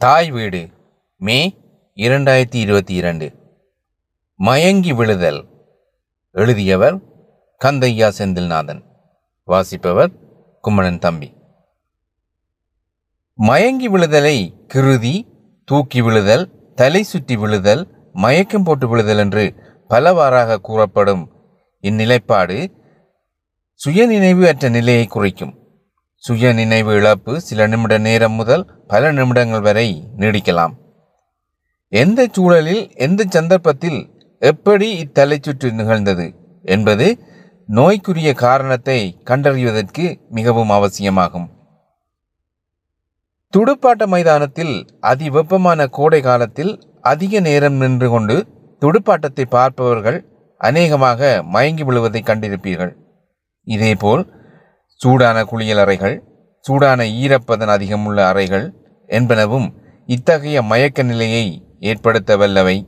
தாய் வீடு மே இரண்டாயிரத்தி இருபத்தி இரண்டு மயங்கி விழுதல். எழுதியவர் கந்தையா செந்தில்நாதன். வாசிப்பவர் கும்மணன் தம்பி. மயங்கி விழுதலை கிருதி தூக்கி விழுதல் தலை சுற்றி விழுதல் மயக்கம் போட்டு விழுதல் என்று பலவாறாக கூறப்படும் இந்நிலைப்பாடு சுயநினைவு அற்ற நிலையை குறிக்கும். சுய நினைவு இழப்பு சில நிமிட நேரம் முதல் பல நிமிடங்கள் வரை நீடிக்கலாம். எந்த சூழலில் எந்த சந்தர்ப்பத்தில் எப்படி இத்தலைச்சுற்று நிகழ்ந்தது என்பது நோய்க்குரிய காரணத்தை கண்டறிவதற்கு மிகவும் அவசியமாகும். துடுப்பாட்ட மைதானத்தில் அதிவெப்பமான கோடை காலத்தில் அதிக நேரம் நின்று கொண்டு துடுப்பாட்டத்தை பார்ப்பவர்கள் அநேகமாக மயங்கி விழுவதை கண்டிருப்பீர்கள். இதேபோல் சூடான குளியல் அறைகள் சூடான ஈரப்பதன் அதிகமுள்ள அறைகள் என்பனவும் இத்தகைய மயக்க நிலையை ஏற்படுத்த வல்லவை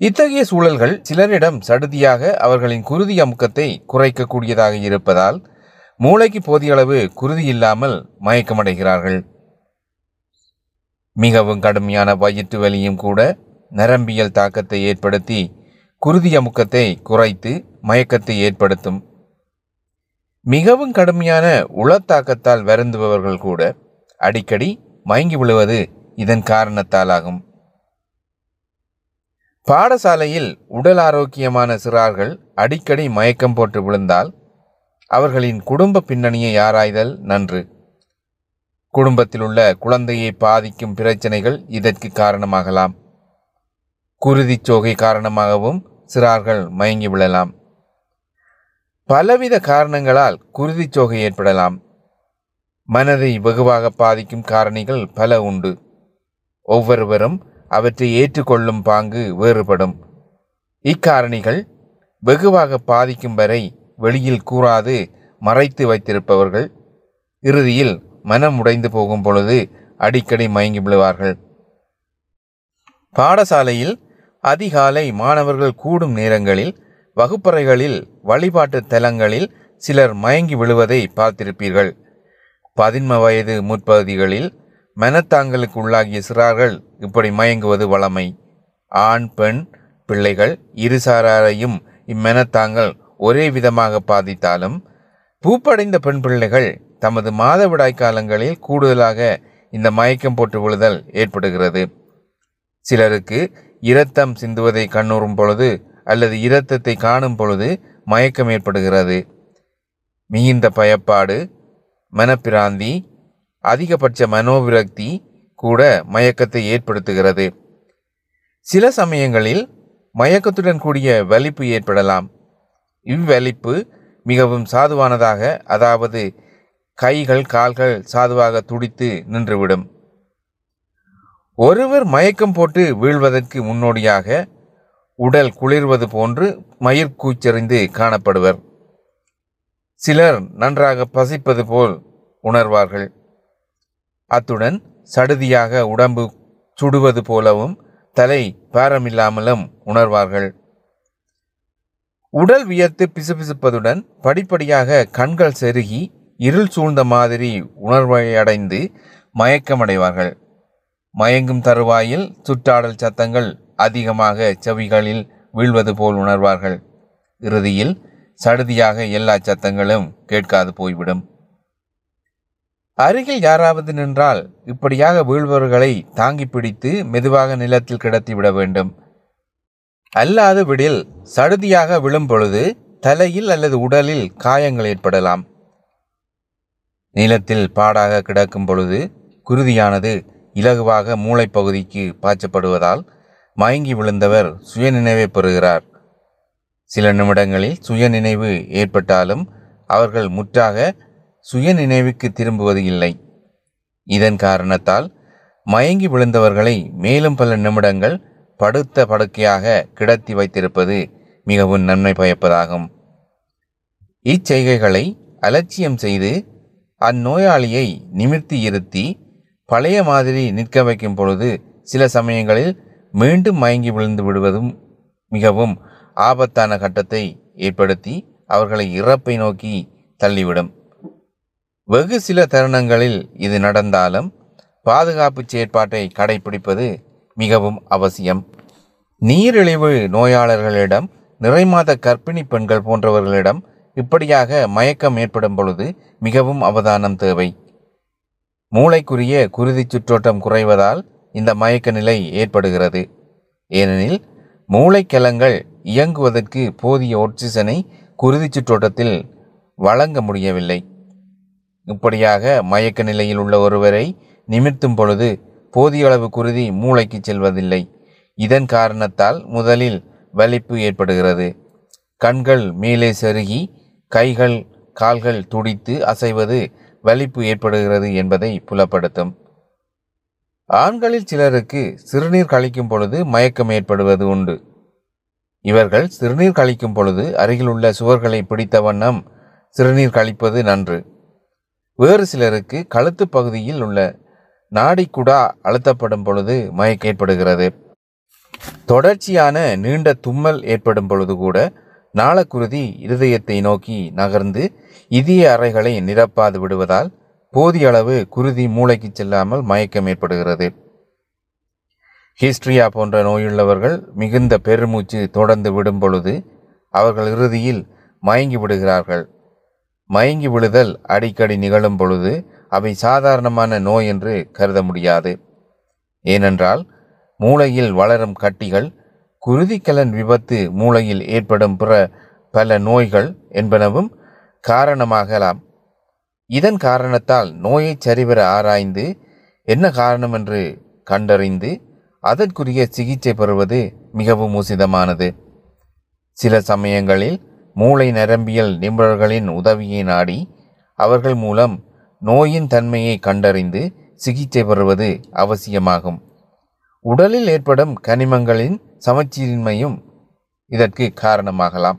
இத்தகைய சூழல்கள் சிலரிடம் சடுதியாக அவர்களின் குருதி அமுக்கத்தை குறைக்கக்கூடியதாக இருப்பதால் மூளைக்கு போதிய அளவு குருதி இல்லாமல் மயக்கமடைகிறார்கள். மிகவும் கடுமையான வயிற்று வலியும் கூட நரம்பியல் தாக்கத்தை ஏற்படுத்தி குருதி அமுக்கத்தை குறைத்து மயக்கத்தை ஏற்படுத்தும். மிகவும் கடுமையான உளத்தாக்கத்தால் வருந்துபவர்கள் கூட அடிக்கடி மயங்கி விழுவது இதன் காரணத்தால் ஆகும் பாடசாலையில் உடல் ஆரோக்கியமான சிறார்கள் அடிக்கடி மயக்கம் போட்டு விழுந்தால் அவர்களின் குடும்ப பின்னணியை ஆராய்தல் நன்று. குடும்பத்தில் உள்ள குழந்தையை பாதிக்கும் பிரச்சனைகள் இதற்கு காரணமாகலாம். குருதிச் சோகை காரணமாகவும் சிறார்கள் மயங்கி விழலாம். பலவித காரணங்களால் குருதிச் சோகை ஏற்படலாம். மனதை வெகுவாக பாதிக்கும் காரணிகள் பல உண்டு. ஒவ்வொருவரும் அவற்றை ஏற்றுக்கொள்ளும் பாங்கு வேறுபடும். இக்காரணிகள் வெகுவாக பாதிக்கும் வரை வெளியில் கூறாது மறைத்து வைத்திருப்பவர்கள். இறுதியில் மனம் உடைந்து போகும் பொழுது அடிக்கடி மயங்கி விழுவார்கள். பாடசாலையில் அதிகாலை மாணவர்கள் கூடும் நேரங்களில் வகுப்பறைகளில் வழிபாட்டு தலங்களில் சிலர் மயங்கி விழுவதை பார்த்திருப்பீர்கள். பதின்ம வயது முற்பகுதிகளில் மனத்தாங்களுக்கு உள்ளாகிய சிறார்கள் இப்படி மயங்குவது வளமை ஆண் பெண் பிள்ளைகள் இருசாராரையும் இம்மெனத்தாங்கள் ஒரே விதமாக பாதித்தாலும் பூப்படைந்த பெண் பிள்ளைகள் தமது மாதவிடாய் காலங்களில் கூடுதலாக இந்த மயக்கம் போட்டு விழுதல் ஏற்படுகிறது. சிலருக்கு இரத்தம் சிந்துவதை கண்ணுறும் பொழுது அல்லது இரத்தத்தை காணும் பொழுது மயக்கம் ஏற்படுகிறது. மிகுந்த பயப்பாடு மனப்பிராந்தி அதிகபட்ச மனோவிரக்தி கூட மயக்கத்தை ஏற்படுத்துகிறது. சில சமயங்களில் மயக்கத்துடன் கூடிய வலிப்பு ஏற்படலாம். இவ்வலிப்பு மிகவும் சாதுவானதாக அதாவது கைகள் கால்கள் சாதுவாக துடித்து நின்றுவிடும். ஒருவர் மயக்கம் போட்டு வீழ்வதற்கு முன்னோடியாக உடல் குளிர்வது போன்று மயிர்கூச்சறிந்து காணப்படுவர். சிலர் நன்றாக பசிப்பது போல் உணர்வார்கள். அத்துடன் சடுதியாக உடம்பு சுடுவது போலவும் தலை பாரமில்லாமலும் உணர்வார்கள். உடல் வியர்த்து பிசுபிசுப்பதுடன் படிப்படியாக கண்கள் செருகி இருள் சூழ்ந்த மாதிரி உணர்வை அடைந்து மயக்கமடைவார்கள். மயங்கும் தருவாயில் சுற்றாடல் சத்தங்கள் அதிகமாக செவிகளில் வீழ்வது போல் உணர்வார்கள். இறுதியில் சடுதியாக எல்லா சத்தங்களும் கேட்காது போய்விடும். அருகில் யாராவது நின்றால் இப்படியாக வீழ்பவர்களை தாங்கி பிடித்து மெதுவாக நிலத்தில் கிடத்திவிட வேண்டும். அல்லாது விடில் சடுதியாக விழும் பொழுது தலையில் அல்லது உடலில் காயங்கள் ஏற்படலாம். நிலத்தில் பாடாக கிடக்கும் பொழுது குருதியானது இலகுவாக மூளைப்பகுதிக்கு பாய்ச்சப்படுவதால் மயங்கி விழுந்தவர் சுயநினைவை பெறுகிறார். சில நிமிடங்களில் சுயநினைவு ஏற்பட்டாலும் அவர்கள் முற்றாக சுயநினைவுக்கு திரும்புவது இல்லை. இதன் காரணத்தால் மயங்கி விழுந்தவர்களை மேலும் பல நிமிடங்கள் படுத்த படுக்கையாக கிடத்தி வைத்திருப்பது மிகவும் நன்மை பயப்பதாகும். இச்செய்கைகளை அலட்சியம் செய்து அந்நோயாளியை நிமிர்த்தி இருத்தி பழைய மாதிரி நிற்க வைக்கும் பொழுது சில சமயங்களில் மீண்டும் மயங்கி விழுந்து விடுவதும் மிகவும் ஆபத்தான கட்டத்தை ஏற்படுத்தி அவர்களை இறப்பை நோக்கி தள்ளிவிடும். வெகு சில தருணங்களில் இது நடந்தாலும் பாதுகாப்பு செயற்பாட்டை கடைபிடிப்பது மிகவும் அவசியம். நீரிழிவு நோயாளர்களிடம் நிறைமாத கர்ப்பிணி பெண்கள் போன்றவர்களிடம் இப்படியாக மயக்கம் ஏற்படும் பொழுது மிகவும் அவதானம் தேவை. மூளைக்குரிய குருதி சுற்றோட்டம் குறைவதால் இந்த மயக்க நிலை ஏற்படுகிறது. ஏனெனில் மூளைக்கலங்கள் இயங்குவதற்கு போதிய ஆக்சிஜனை குருதி சுற்றோட்டத்தில் வழங்க முடியவில்லை. இப்படியாக மயக்க நிலையில் உள்ள ஒருவரை நிமிர்த்தும் பொழுது போதிய அளவு குருதி மூளைக்கு செல்வதில்லை. இதன் காரணத்தால் முதலில் வலிப்பு ஏற்படுகிறது. கண்கள் மேலே செருகி கைகள் கால்கள் துடித்து அசைவது வலிப்பு ஏற்படுகிறது என்பதை புலப்படுத்தும். ஆண்களில் சிலருக்கு சிறுநீர் கழிக்கும் பொழுது மயக்கம் ஏற்படுவது உண்டு. இவர்கள் சிறுநீர் கழிக்கும் பொழுது அருகிலுள்ள சுவர்களை பிடித்த வண்ணம் சிறுநீர் கழிப்பது நன்று. வேறு சிலருக்கு கழுத்து பகுதியில் உள்ள நாடிக்குடா அழுத்தப்படும் பொழுது மயக்கம் ஏற்படுகிறது. தொடர்ச்சியான நீண்ட தும்மல் ஏற்படும் பொழுது கூட நாளக்குருதி இருதயத்தை நோக்கி நகர்ந்து இதய அறைகளை நிரப்பாது விடுவதால் போதிய அளவு குருதி மூளைக்கு செல்லாமல் மயக்கம் ஏற்படுகிறது. ஹிஸ்ட்ரியா போன்ற நோயுள்ளவர்கள் மிகுந்த பெருமூச்சு தொடர்ந்து விடும் பொழுது அவர்கள் இறுதியில் மயங்கி விடுகிறார்கள். மயங்கி விழுதல் அடிக்கடி நிகழும் பொழுது அவை சாதாரணமான நோய் என்று கருத முடியாது. ஏனென்றால் மூளையில் வளரும் கட்டிகள் குருதிக்கலன் விபத்து மூளையில் ஏற்படும் பிற பல நோய்கள் என்பனவும் காரணமாகலாம். இதன் காரணத்தால் நோயை சரிவர ஆராய்ந்து என்ன காரணம் என்று கண்டறிந்து அதற்குரிய சிகிச்சை பெறுவது மிகவும் உசிதமானது. சில சமயங்களில் மூளை நரம்பியல் நிபுணர்களின் உதவியை நாடி அவர்கள் மூலம் நோயின் தன்மையை கண்டறிந்து சிகிச்சை பெறுவது அவசியமாகும். உடலில் ஏற்படும் கனிமங்களின் சமச்சீரின்மையும் இதற்கு காரணமாகலாம்.